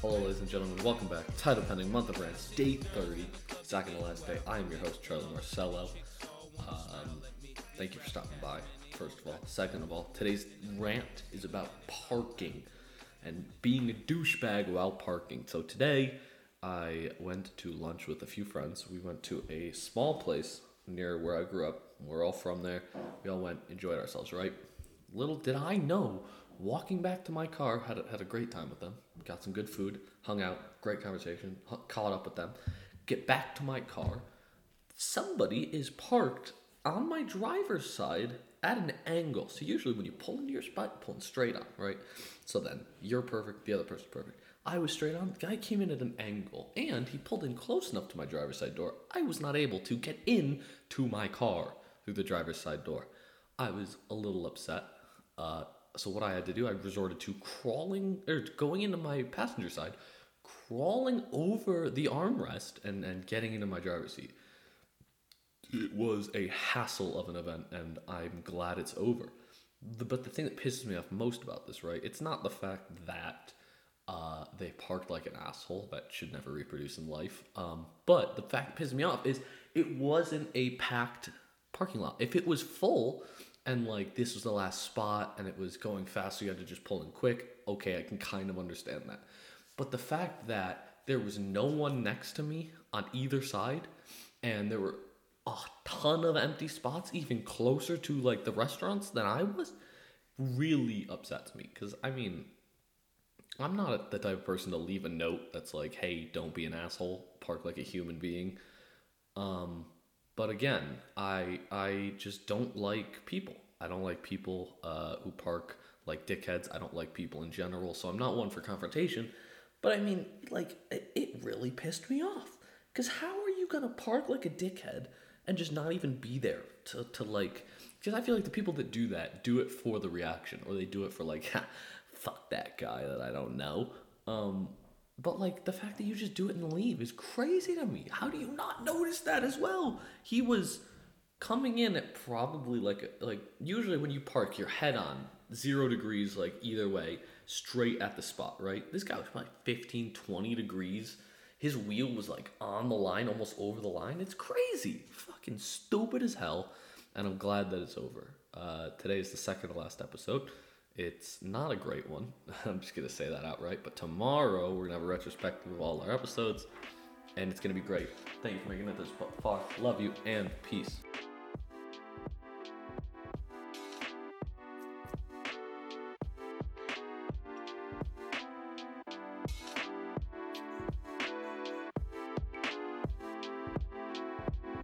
Hello, ladies and gentlemen. Welcome back. Title pending, month of rants, day 30, second to last day. I am your host, Charlie Marcello. Um, thank you for stopping by, first of all. Second of all, today's rant is about parking and being a douchebag while parking. So today, I went to lunch with a few friends. We went to a small place near where I grew up. We're all from there. We all went, enjoyed ourselves, right? Little did I know, walking back to my car, had a, had a great time with them. Got some good food, hung out, great conversation, caught up with them. Get back to my car. Somebody is parked on my driver's side at an angle. So usually when you pull into your spot, pulling straight on, right? So then you're perfect, the other person's perfect. I was straight on. The guy came in at an angle, and he pulled in close enough to my driver's side door. I was not able to get in to my car through the driver's side door. I was a little upset. Uh, so what I had to do, I resorted to crawling or going into my passenger side, crawling over the armrest and, and getting into my driver's seat. It was a hassle of an event, and I'm glad it's over. The, but the thing that pisses me off most about this, right? It's not the fact that uh, they parked like an asshole that should never reproduce in life. Um, but the fact that pisses me off is it wasn't a packed parking lot. If it was full and like this was the last spot and it was going fast, so you had to just pull in quick, okay, I can kind of understand that. But the fact that there was no one next to me on either side and there were a ton of empty spots, even closer to like the restaurants than I was, really upsets me. Because I mean, I'm not the type of person to leave a note that's like, "Hey, don't be an asshole. Park like a human being." Um, but again, I I just don't like people. I don't like people uh, who park like dickheads. I don't like people in general. So I'm not one for confrontation. But I mean, like, it, really pissed me off. Because how are you gonna park like a dickhead and just not even be there to, to like? Because I feel like the people that do that do it for the reaction, or they do it for like, fuck that guy that I don't know. Um, but like the fact that you just do it and leave is crazy to me. How do you not notice that as well? He was coming in at probably like like usually when you park your head on zero degrees like either way straight at the spot right? This guy was probably 15 20 degrees. His wheel was like on the line almost over the line. It's crazy. Fucking stupid as hell. And i'm glad that it's over. Uh, today is the second to last episode it's not a great one. I'm just gonna say that outright but tomorrow we're gonna have a retrospective of all our episodes and it's gonna be great. Thank you for making it this far. Love you and peace